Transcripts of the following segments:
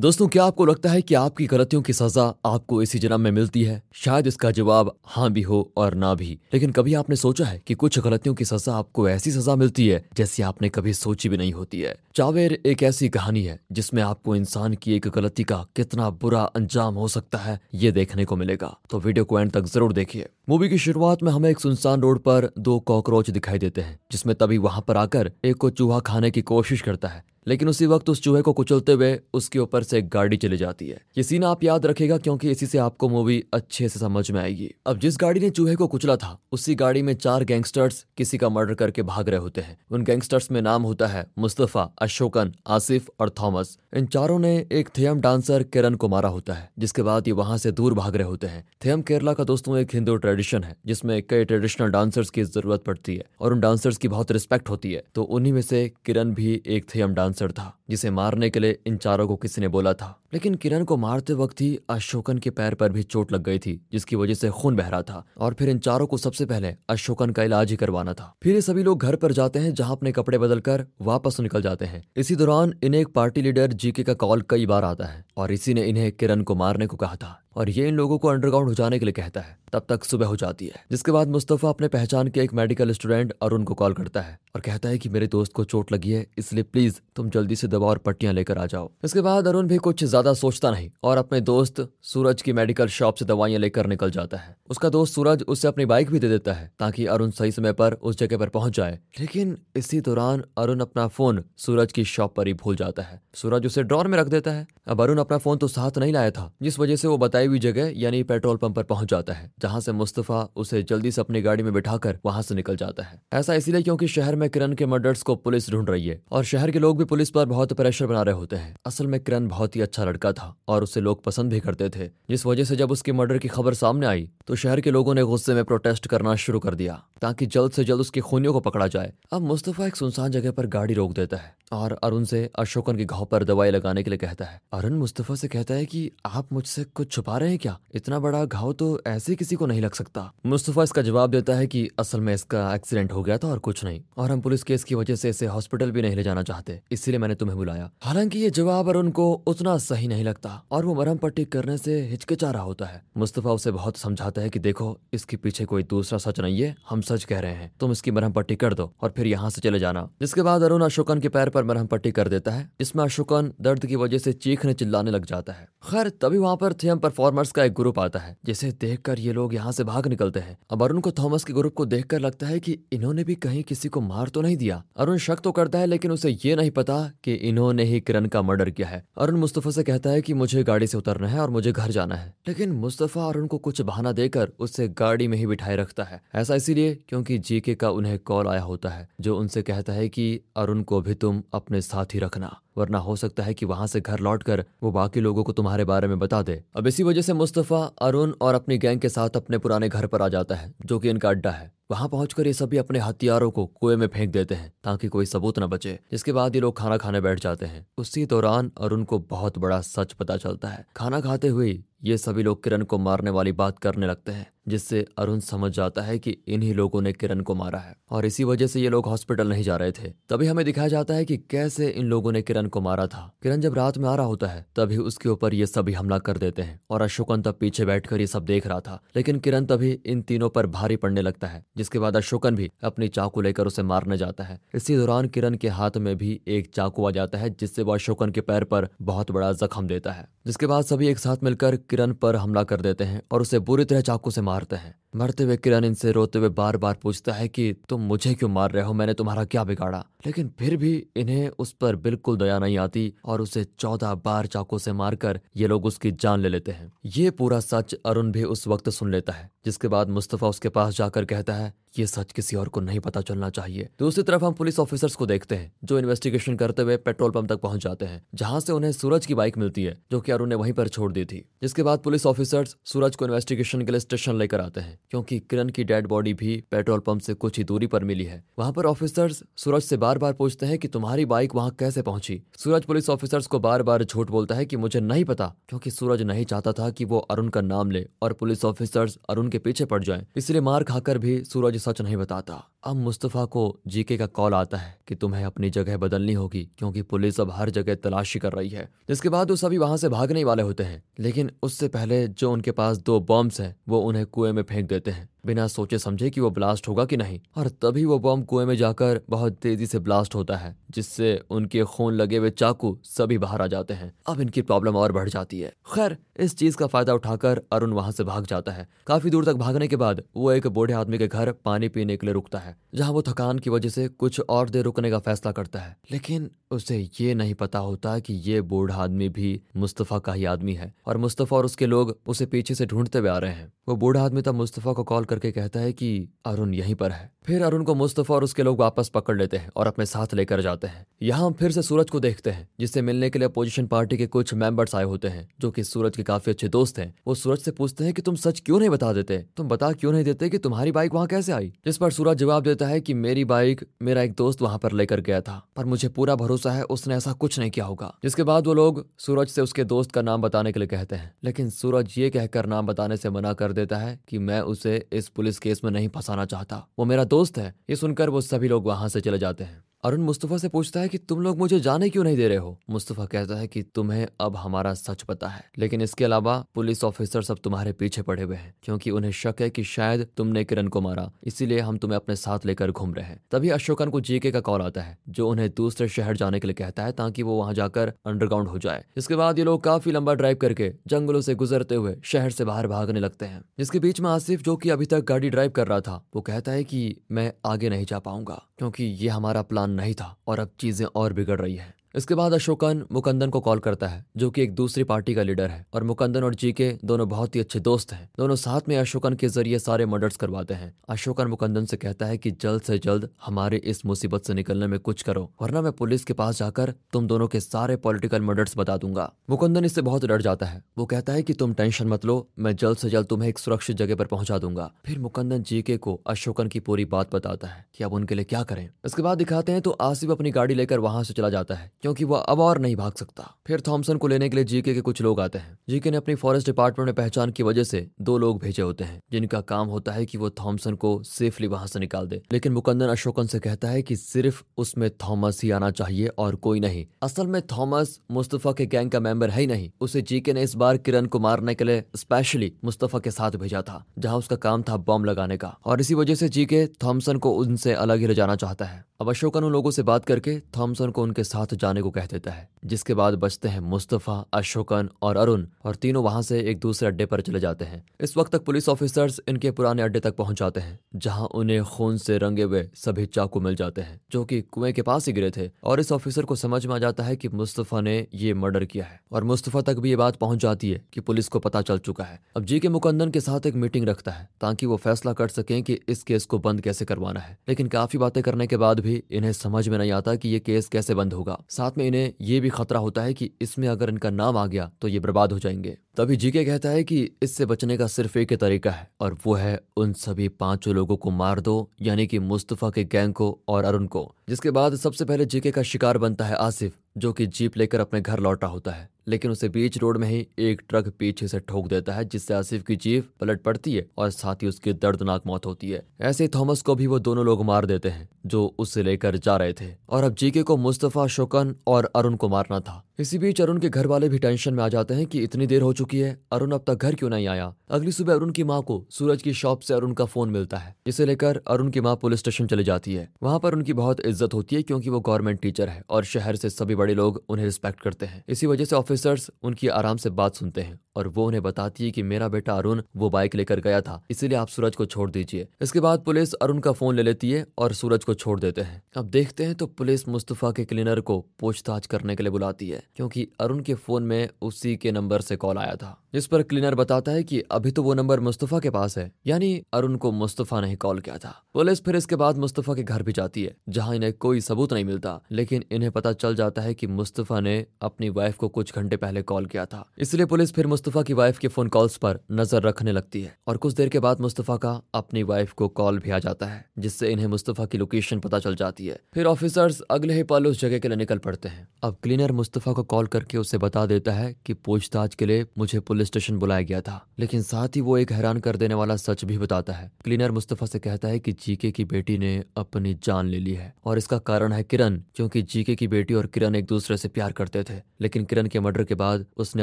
दोस्तों, क्या आपको लगता है कि आपकी गलतियों की सजा आपको इसी जन्म में मिलती है? शायद इसका जवाब हाँ भी हो और ना भी। लेकिन कभी आपने सोचा है कि कुछ गलतियों की सजा आपको ऐसी सजा मिलती है जैसी आपने कभी सोची भी नहीं होती है? चावेर एक ऐसी कहानी है जिसमें आपको इंसान की एक गलती का कितना बुरा अंजाम हो सकता है, ये देखने को मिलेगा। तो वीडियो को एंड तक ज़रूर देखिए। मूवी की शुरुआत में हमें एक सुनसान रोड पर दो कॉकरोच दिखाई देते हैं, जिसमें तभी वहाँ पर आकर एक को चूहा खाने की कोशिश करता है। लेकिन उसी वक्त उस चूहे को कुचलते हुए उसके ऊपर से एक गाड़ी चली जाती है। ये सीन आप याद रखेगा क्योंकि इसी से आपको मूवी अच्छे से समझ में आएगी। अब जिस गाड़ी ने चूहे को कुचला था, उसी गाड़ी में चार गैंगस्टर्स किसी का मर्डर करके भाग रहे होते हैं। उन गैंगस्टर्स में नाम होता है मुस्तफ़ा, अशोकन, आसिफ और थॉमस। इन चारों ने एक थेयम डांसर किरण को मारा होता है, जिसके बाद ये वहाँ से दूर भाग रहे होते हैं। थेयम केरला का दोस्तों एक हिंदू ट्रेडिशन है, जिसमें कई ट्रेडिशनल डांसर्स की ज़रूरत पड़ती है और उन डांसर्स की बहुत रिस्पेक्ट होती है। तो उन्हीं में से किरण भी एक थेयम डांसर था, जिसे मारने के लिए इन चारों को किसी ने बोला था। लेकिन किरण को मारते वक्त ही अशोकन के पैर पर भी चोट लग गई थी, जिसकी वजह से खून बह रहा था, और फिर इन चारों को सबसे पहले अशोकन का इलाज ही करवाना था। फिर ये सभी लोग घर पर जाते हैं, जहाँ अपने कपड़े बदलकर वापस निकल जाते हैं। इसी दौरान इन्हें एक पार्टी लीडर जीके का कॉल कई बार आता है, और इसी ने इन्हें किरण को मारने को कहा था। और ये इन लोगों को अंडरग्राउंड हो जाने के लिए कहता है। तब तक सुबह हो जाती है, जिसके बाद मुस्तफ़ा अपने पहचान के एक मेडिकल स्टूडेंट अरुण को कॉल करता है और कहता है कि मेरे दोस्त को चोट लगी है, इसलिए प्लीज़ तुम जल्दी से दवा और पट्टियाँ लेकर आ जाओ। इसके बाद अरुण भी कुछ ज़्यादा सोचता नहीं और अपने दोस्त सूरज की मेडिकल शॉप से दवाइयाँ लेकर निकल जाता है। उसका दोस्त सूरज उससे अपनी बाइक भी दे देता है, ताकि अरुण सही समय पर उस जगह पर पहुँच जाए। लेकिन इसी दौरान अरुण अपना फ़ोन सूरज की शॉप पर ही भूल जाता है। सूरज उसे ड्रॉर में रख देता है। अब अरुण अपना फ़ोन तो साथ नहीं लाया था, जिस वजह से वो बताई हुई जगह, यानी पेट्रोल पंप पर पहुँच जाता है, जहाँ से मुस्तफ़ा उसे जल्दी से अपनी गाड़ी में बिठाकर वहाँ से निकल जाता है। ऐसा इसलिए क्योंकि शहर में किरण के मर्डर्स को पुलिस ढूंढ रही है, और शहर के लोग भी पुलिस पर बहुत प्रेशर बना रहे होते हैं। असल में किरण बहुत ही अच्छा लड़का था, और उसे लोग पसंद भी करते थे। जिस वजह से जब उसके मर्डर की खबर सामने आई तो शहर के लोगों ने गुस्से में प्रोटेस्ट करना शुरू कर दिया, ताकि जल्द से जल्द उसके खूनियों को पकड़ा जाए। अब मुस्तफ़ा एक सुनसान जगह पर गाड़ी रोक देता है, और अरुण से अशोकन के घाव पर दवाई लगाने के लिए कहता है। अरुण मुस्तफ़ा से कहता है कि आप मुझसे कुछ छुपा रहे हैं क्या? इतना बड़ा घाव तो ऐसे किसी को नहीं लग सकता। मुस्तफ़ा इसका जवाब देता है कि असल में इसका एक्सीडेंट हो गया था और कुछ नहीं। और हम पुलिस केस की वजह से इसे हॉस्पिटल भी नहीं ले जाना चाहते, इसीलिए मैंने तुम्हें बुलाया। हालाँकि ये जवाब अरुण को उतना सही नहीं लगता, और वो मरम पट्टी करने से हिचकिचा रहा होता है। मुस्तफ़ा उसे बहुत समझाता है की देखो, इसके पीछे कोई दूसरा सच नहीं है, हम सच कह रहे हैं। तुम इसकी मरहम पट्टी कर दो और फिर यहाँ से चले जाना। जिसके बाद अरुण अशोकन के पैर पर मरहम पट्टी कर देता है इसमें अशोकन दर्द की वजह से चीखने चिल्लाने लग जाता है। खैर, तभी वहाँ पर थियम परफॉर्मर्स का एक ग्रुप आता है, जिसे देखकर ये लोग यहाँ से भाग निकलते हैं। अब अरुण को थॉमस के ग्रुप को देखकर लगता है कि इन्होंने भी कहीं किसी को मार तो नहीं दिया। अरुण शक तो करता है, लेकिन उसे ये नहीं पता कि इन्होंने ही किरण का मर्डर किया है। अरुण मुस्तफ़ा से कहता है कि मुझे गाड़ी से उतरना है और मुझे घर जाना है। लेकिन मुस्तफ़ा अरुण को कुछ बहाना देकर उसे गाड़ी में ही बिठाए रखता है। ऐसा इसीलिए क्योंकि जीके का उन्हें कॉल आया होता है, जो उनसे कहता है कि अरुण को भी तुम अपने साथ ही रखना, वरना हो सकता है कि वहाँ से घर लौटकर वो बाकी लोगों को तुम्हारे बारे में बता दे। अब इसी वजह से मुस्तफ़ा, अरुण और अपनी गैंग के साथ अपने पुराने घर पर आ जाता है, जो कि इनका अड्डा है। वहाँ पहुंचकर ये सभी अपने हथियारों को कुएँ में फेंक देते हैं, ताकि कोई सबूत न बचे, जिसके बाद ये लोग खाना खाने बैठ जाते हैं। उसी दौरान अरुण को बहुत बड़ा सच पता चलता है। खाना खाते हुए ये सभी लोग किरण को मारने वाली बात करने लगते हैं, जिससे अरुण समझ जाता है कि इन्हीं लोगों ने किरण को मारा है। और इसी वजह से ये लोग हॉस्पिटल नहीं जा रहे थे। तभी हमें दिखाया जाता है कि कैसे इन लोगों ने किरण को मारा था। किरण जब रात में आ रहा होता है, तभी उसके ऊपर ये सभी हमला कर देते हैं, और अशोकन तब पीछे बैठकर ये सब देख रहा था। लेकिन किरण तभी इन तीनों पर भारी पड़ने लगता है जिसके बाद अशोकन भी अपनी चाकू लेकर उसे मारने जाता है। इसी दौरान किरण के हाथ में भी एक चाकू आ जाता है, जिससे वह अशोकन के पैर पर बहुत बड़ा जख्म देता है। जिसके बाद सभी एक साथ मिलकर किरण पर हमला कर देते हैं और उसे बुरी तरह चाकू से मारते हैं। मरते हुए किरण इनसे रोते हुए बार बार पूछता है कि, तुम मुझे क्यों मार रहे हो? मैंने तुम्हारा क्या बिगाड़ा? लेकिन फिर भी इन्हें उस पर बिल्कुल दया नहीं आती और उसे चौदह बार चाकू से मारकर ये लोग उसकी जान ले लेते हैं। ये पूरा सच अरुण भी उस वक्त सुन लेता है, जिसके बाद मुस्तफ़ा उसके पास जाकर कहता है, ये सच किसी और को नहीं पता चलना चाहिए। दूसरी तरफ़ हम पुलिस ऑफिसर्स को देखते हैं, जो इन्वेस्टिगेशन करते हुए पेट्रोल पंप तक पहुँच जाते हैं, जहाँ से उन्हें सूरज की बाइक मिलती है, जो कि अरुण ने वहीं पर छोड़ दी थी। जिसके बाद पुलिस ऑफिसर्स सूरज को इन्वेस्टिगेशन के लिए स्टेशन लेकर आते हैं। क्योंकि किरण की डेड बॉडी भी पेट्रोल पंप से कुछ ही दूरी पर मिली है। वहाँ पर ऑफिसर्स सूरज से बार बार पूछते हैं कि तुम्हारी बाइक वहाँ कैसे पहुँची? सूरज पुलिस ऑफिसर्स को बार बार झूठ बोलता है कि मुझे नहीं पता, क्योंकि सूरज नहीं चाहता था कि वो अरुण का नाम ले और पुलिस ऑफिसर्स अरुण के पीछे पड़ जाए। इसलिए मार खाकर भी सूरज सच नहीं बताता। अब मुस्तफ़ा को जीके का कॉल आता है कि तुम्हें अपनी जगह बदलनी होगी, क्योंकि पुलिस अब हर जगह तलाशी कर रही है। जिसके बाद वो सभी वहाँ से भागने वाले होते हैं, लेकिन उससे पहले जो उनके पास दो बॉम्ब्स हैं, वो उन्हें कुएँ में फेंक देते हैं। बिना सोचे समझे कि वो ब्लास्ट होगा कि नहीं। और तभी वो बॉम्ब कुएँ में जाकर बहुत तेज़ी से ब्लास्ट होता है, जिससे उनके खून लगे हुए चाकू सभी बाहर आ जाते हैं। अब इनकी प्रॉब्लम और बढ़ जाती है। खैर, इस चीज़ का फ़ायदा उठाकर अरुण वहाँ से भाग जाता है। काफ़ी दूर तक भागने के बाद वो एक बूढ़े आदमी के घर पानी पीने के लिए रुकता है, जहाँ वो थकान की वजह से कुछ और देर रुकने का फैसला करता है। लेकिन उसे ये नहीं पता होता कि ये बूढ़ा आदमी भी मुस्तफ़ा का ही आदमी है, और मुस्तफ़ा और उसके लोग उसे पीछे से ढूंढते हुए आ रहे हैं। वो बूढ़ा आदमी तब मुस्तफ़ा को कॉल करके कहता है कि अरुण यहीं पर है। फिर अरुण को मुस्तफ़ा और उसके लोग वापस पकड़ लेते हैं और अपने साथ लेकर जाते हैं। यहाँ हम फिर से सूरज को देखते हैं, जिससे मिलने के लिए अपोजिशन पार्टी के कुछ मेंबर्स आए होते हैं, जो कि सूरज के काफ़ी अच्छे दोस्त हैं। वो सूरज से पूछते हैं कि तुम सच क्यों नहीं बता देते? तुम बता क्यों नहीं देते कि तुम्हारी बाइक वहाँ कैसे आई? जिस पर सूरज जवाब देता है कि मेरी बाइक मेरा एक दोस्त वहाँ पर लेकर गया था, पर मुझे पूरा भरोसा है उसने ऐसा कुछ नहीं किया होगा। जिसके बाद वो लोग सूरज से उसके दोस्त का नाम बताने के लिए कहते हैं। लेकिन सूरज ये कहकर नाम बताने से मना कर देता है कि मैं उसे इस पुलिस केस में नहीं फंसाना चाहता। वो मेरा दोस्त है। ये सुनकर वो सभी लोग वहाँ से चले जाते हैं। अरुण मुस्तफ़ा से पूछता है कि तुम लोग मुझे जाने क्यों नहीं दे रहे हो? मुस्तफ़ा कहता है कि तुम्हें अब हमारा सच पता है। लेकिन इसके अलावा पुलिस ऑफिसर सब तुम्हारे पीछे पड़े हुए हैं, क्योंकि उन्हें शक है कि शायद तुमने किरण को मारा। इसीलिए हम तुम्हें अपने साथ लेकर घूम रहे हैं। तभी अशोकन को जीके का कॉल आता है, जो उन्हें दूसरे शहर जाने के लिए कहता है, ताकि वो वहाँ जाकर अंडरग्राउंड हो जाए। इसके बाद ये लोग काफ़ी लंबा ड्राइव करके जंगलों से गुजरते हुए शहर से बाहर भागने लगते हैं। इसके बीच में आसिफ, जो की अभी तक गाड़ी ड्राइव कर रहा था, वो कहता है की मैं आगे नहीं जा पाऊँगा, क्योंकि ये हमारा प्लान नहीं था और अब चीज़ें और बिगड़ रही हैं। इसके बाद अशोकन मुकंदन को कॉल करता है, जो कि एक दूसरी पार्टी का लीडर है, और मुकंदन और जीके दोनों बहुत ही अच्छे दोस्त हैं। दोनों साथ में अशोकन के ज़रिए सारे मर्डर्स करवाते हैं। अशोकन मुकंदन से कहता है कि जल्द से जल्द हमारे इस मुसीबत से निकलने में कुछ करो, वरना मैं पुलिस के पास जाकर तुम दोनों के सारे पॉलिटिकल मर्डर्स बता दूँगा। मुकंदन इससे बहुत डर जाता है। वो कहता है कि तुम टेंशन मत लो, मैं जल्द से जल्द तुम्हें एक सुरक्षित जगह पर पहुँचा दूँगा। फिर मुकंदन जीके को अशोकन की पूरी बात बताता है कि अब उनके लिए क्या करें। इसके बाद दिखाते हैं तो आसिफ अपनी गाड़ी लेकर वहाँ से चला जाता है। क्योंकि वह अब और नहीं भाग सकता। फिर थॉमसन को लेने के लिए जीके के कुछ लोग आते हैं। जीके ने अपनी फॉरेस्ट डिपार्टमेंट में पहचान की वजह से दो लोग भेजे होते हैं, जिनका काम होता है कि वो थॉमसन को सेफली वहाँ से निकाल दे। लेकिन मुकंदन अशोकन से कहता है कि सिर्फ़ उसमें थॉमस ही आना चाहिए और कोई नहीं। असल में थॉमस मुस्तफ़ा के गैंग का मेंबर है ही नहीं। उसे जीके ने इस बार किरण को मारने के लिए स्पेशली मुस्तफ़ा के साथ भेजा था, जहाँ उसका काम था बॉम्ब लगाने का। और इसी वजह से जीके थॉमसन को उनसे अलग ही ले जाना चाहता है। अब अशोकन उन लोगों से बात करके थॉमसन को उनके साथ जाने को कह देता है, जिसके बाद बचते हैं मुस्तफ़ा अशोकन और अरुण और तीनों वहाँ से एक दूसरे अड्डे पर चले जाते हैं। इस वक्त तक पुलिस ऑफिसर्स इनके पुराने अड्डे तक पहुँच जाते हैं, जहाँ उन्हें खून से रंगे हुए सभी चाकू मिल जाते हैं, जो कि कुएँ के पास ही गिरे थे, और इस ऑफिसर को समझ में आ जाता है कि मुस्तफ़ा ने ये मर्डर किया है, और मुस्तफ़ा तक भी ये बात पहुँच जाती है कि पुलिस को पता चल चुका है। अब जी के मुकंदन के साथ एक मीटिंग रखता है, ताकि वो फैसला कर सकें कि इस केस को बंद कैसे करवाना है, लेकिन काफ़ी बातें करने के बाद भी इन्हें समझ में नहीं आता कि ये केस कैसे बंद होगा। साथ में इन्हें ये भी खतरा होता है कि इसमें अगर इनका नाम आ गया तो ये बर्बाद हो जाएँगे। तभी जीके कहता है कि इससे बचने का सिर्फ़ एक ही तरीका है, और वो है उन सभी पाँचों लोगों को मार दो, यानी कि मुस्तफ़ा के गैंग को और अरुण को, जिसके बाद सबसे पहले जीके का शिकार बनता है आसिफ, जो कि जीप लेकर अपने घर लौटा होता है, लेकिन उसे बीच रोड में ही एक ट्रक पीछे से ठोक देता है, जिससे आसिफ की जीप पलट पड़ती है और साथ ही उसकी दर्दनाक मौत होती है। ऐसे थॉमस को भी वो दोनों लोग मार देते हैं, जो उसे लेकर जा रहे थे, और अब जीके को मुस्तफ़ा, शोकन और अरुण को मारना था। इसी बीच अरुण के घर वाले भी टेंशन में आ जाते हैं कि इतनी देर हो चुकी है, अरुण अब तक घर क्यों नहीं आया? अगली सुबह अरुण की माँ को सूरज की शॉप से अरुण का फ़ोन मिलता है, जिसे लेकर अरुण की माँ पुलिस स्टेशन चली जाती है। वहाँ पर उनकी बहुत इज़्ज़त होती है क्योंकि वो गवर्नमेंट टीचर है और शहर से सभी बड़े लोग उन्हें रिस्पेक्ट करते हैं। इसी वजह से ऑफिसर्स उनकी आराम से बात सुनते हैं और वो उन्हें बताती है कि मेरा बेटा अरुण वो बाइक लेकर गया था, इसीलिए आप सूरज को छोड़ दीजिए। इसके बाद पुलिस अरुण का फ़ोन ले लेती है और सूरज को छोड़ देते हैं। अब देखते हैं तो पुलिस मुस्तफ़ा के क्लीनर को पूछताछ करने के लिए बुलाती है, क्योंकि अरुण के फ़ोन में उसी के नंबर से कॉल आया। था। जिस पर क्लीनर बताता है कि अभी तो वो नंबर मुस्तफ़ा के पास है। यानी अरुण को मुस्तफ़ा ने कॉल किया था। पुलिस फिर इसके बाद मुस्तफ़ा के घर भी जाती है, जहाँ इन्हें कोई सबूत नहीं मिलता। लेकिन इन्हें पता चल जाता है कि मुस्तफ़ा ने अपनी वाइफ को कुछ घंटे पहले कॉल किया था। इसलिए पुलिस फिर मुस्तफ़ा की वाइफ के फ़ोन कॉल्स पर नज़र रखने लगती है और कुछ देर के बाद मुस्तफ़ा का अपनी वाइफ को कॉल भी आ जाता है, जिससे इन्हें मुस्तफ़ा की लोकेशन पता चल जाती है। फिर ऑफिसर्स अगले ही पल उस जगह के लिए निकल पड़ते हैं। अब क्लीनर मुस्तफ़ा को कॉल करके उसे बता देता है कि पूछताछ के लिए मुझे पुलिस स्टेशन बुलाया गया था, लेकिन साथ ही वो एक हैरान कर देने वाला सच भी बताता है। क्लीनर मुस्तफ़ा से कहता है कि जीके की बेटी ने अपनी जान ले ली है, और इसका कारण है किरण, क्योंकि जीके की बेटी और किरण एक दूसरे से प्यार करते थे, लेकिन किरण के मर्डर के बाद उसने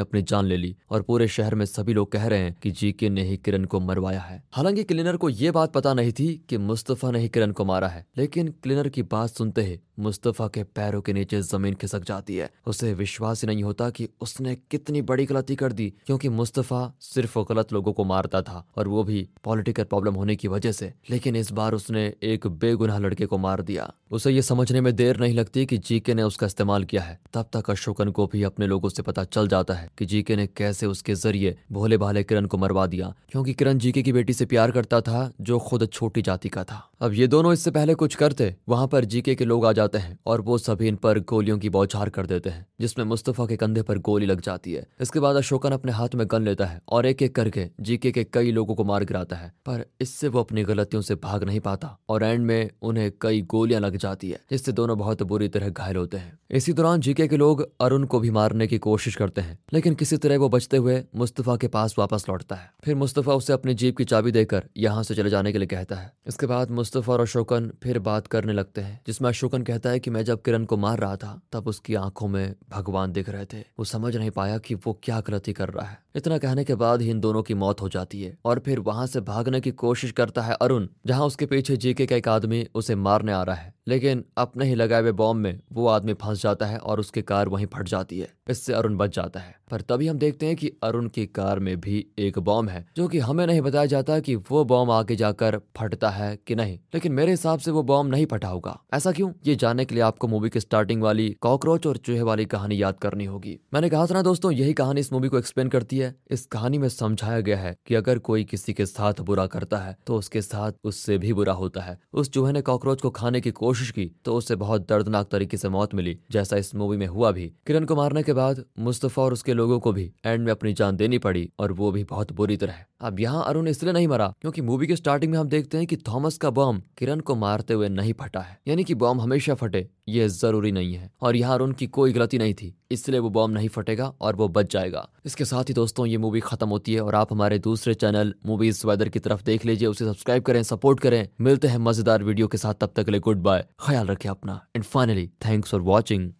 अपनी जान ले ली, और पूरे शहर में सभी लोग कह रहे हैं कि जीके ने ही किरण को मरवाया है। हालाँकि क्लीनर को यह बात पता नहीं थी कि मुस्तफ़ा ने ही किरण को मारा है, लेकिन क्लीनर की बात सुनते ही मुस्तफ़ा के पैरों के नीचे ज़मीन खिसक जाती है। उसे विश्वास ही नहीं होता कि उसने कितनी बड़ी गलती कर दी, क्योंकि मुस्तफ़ा सिर्फ़ गलत लोगों को मारता था, और वो भी पॉलिटिकल प्रॉब्लम होने की वजह से। लेकिन इस बार उसने एक बेगुनाह लड़के को मार दिया। उसे ये समझने में देर नहीं लगती कि जीके ने उसका इस्तेमाल किया है। तब तक अशोकन को भी अपने लोगों से पता चल जाता है कि जीके ने कैसे उसके ज़रिए भोले भाले किरण को मरवा दिया, क्योंकि किरण जीके की बेटी से प्यार करता था, जो खुद छोटी जाति का था। अब ये दोनों इससे पहले कुछ करते, वहाँ पर जीके के लोग आ जाते हैं और वो सभी इन पर गोलियों की बौछार कर देते हैं, जिसमें मुस्तफ़ा के कंधे पर गोली लग जाती है। इसके बाद अशोकन अपने हाथ में गन लेता है और एक एक करके जीके के कई लोगों को मार गिराता है, पर इससे वो अपनी गलतियों से भाग नहीं पाता और एंड में उन्हें कई गोलियाँ लग जाती है, जिससे दोनों बहुत बुरी तरह घायल होते हैं। इसी दौरान जीके के लोग अरुण को भी मारने की कोशिश करते हैं, लेकिन किसी तरह वो बचते हुए मुस्तफ़ा के पास वापस लौटता है। फिर मुस्तफ़ा उसे अपनी जीप की चाबी देकर यहाँ से चले जाने के लिए कहता है। इसके बाद मुस्तफ़ा और अशोकन फिर बात करने लगते हैं, जिसमें अशोकन कहता है कि मैं जब किरण को मार रहा था, तब उसकी आँखों में भगवान दिख रहे थे। वो समझ नहीं पाया कि वो क्या गलती कर रहा है। इतना कहने के बाद ही इन दोनों की मौत हो जाती है और फिर वहाँ से भागने की कोशिश करता है अरुण, जहाँ उसके पीछे जीके का एक आदमी उसे मारने आ रहा है। लेकिन अपने ही लगाए हुए बॉम्ब में वो आदमी फंस जाता है और उसकी कार वहीं फट जाती है। इससे अरुण बच जाता है। पर तभी हम देखते हैं कि अरुण की कार में भी एक बॉम्ब है, जो कि हमें नहीं बताया जाता कि वो बॉम्ब आगे जाकर फटता है कि नहीं। लेकिन मेरे हिसाब से वो बॉम्ब नहीं फटा होगा। ऐसा क्यों? ये जानने के लिए आपको मूवी की स्टार्टिंग वाली कॉकरोच और चूहे वाली कहानी याद करनी होगी। मैंने कहा था ना दोस्तों, यही कहानी इस मूवी को एक्सप्लेन करती है। इस कहानी में समझाया गया है कि अगर कोई किसी के साथ बुरा करता है तो उसके साथ उससे भी बुरा होता है। उस चूहे ने कॉकरोच को खाने की कोशिश की तो उसे बहुत दर्दनाक तरीके से मौत मिली, जैसा इस मूवी में हुआ भी। किरण को मारने के बाद मुस्तफ़ा और उसके लोगों को भी एंड में अपनी जान देनी पड़ी, और वो भी बहुत बुरी तरह। अब यहाँ अरुण इसलिए नहीं मरा, क्योंकि मूवी के स्टार्टिंग में हम देखते हैं कि थॉमस का बॉम्ब किरण को मारते हुए नहीं फटा है। यानी कि बॉम्ब हमेशा फटे ये ज़रूरी नहीं है। और यहाँ उनकी कोई गलती नहीं थी। इसलिए वो बॉम्ब नहीं फटेगा और वो बच जाएगा। इसके साथ ही दोस्तों, ये मूवी खत्म होती है और आप हमारे दूसरे चैनल मूवीज़ वेदर की तरफ़ देख लीजिए, उसे सब्सक्राइब करें, सपोर्ट करें। मिलते हैं मज़ेदार वीडियो के साथ, तब तक ले गुड बाय। ख्याल रखें अपना। And finally thanks for watching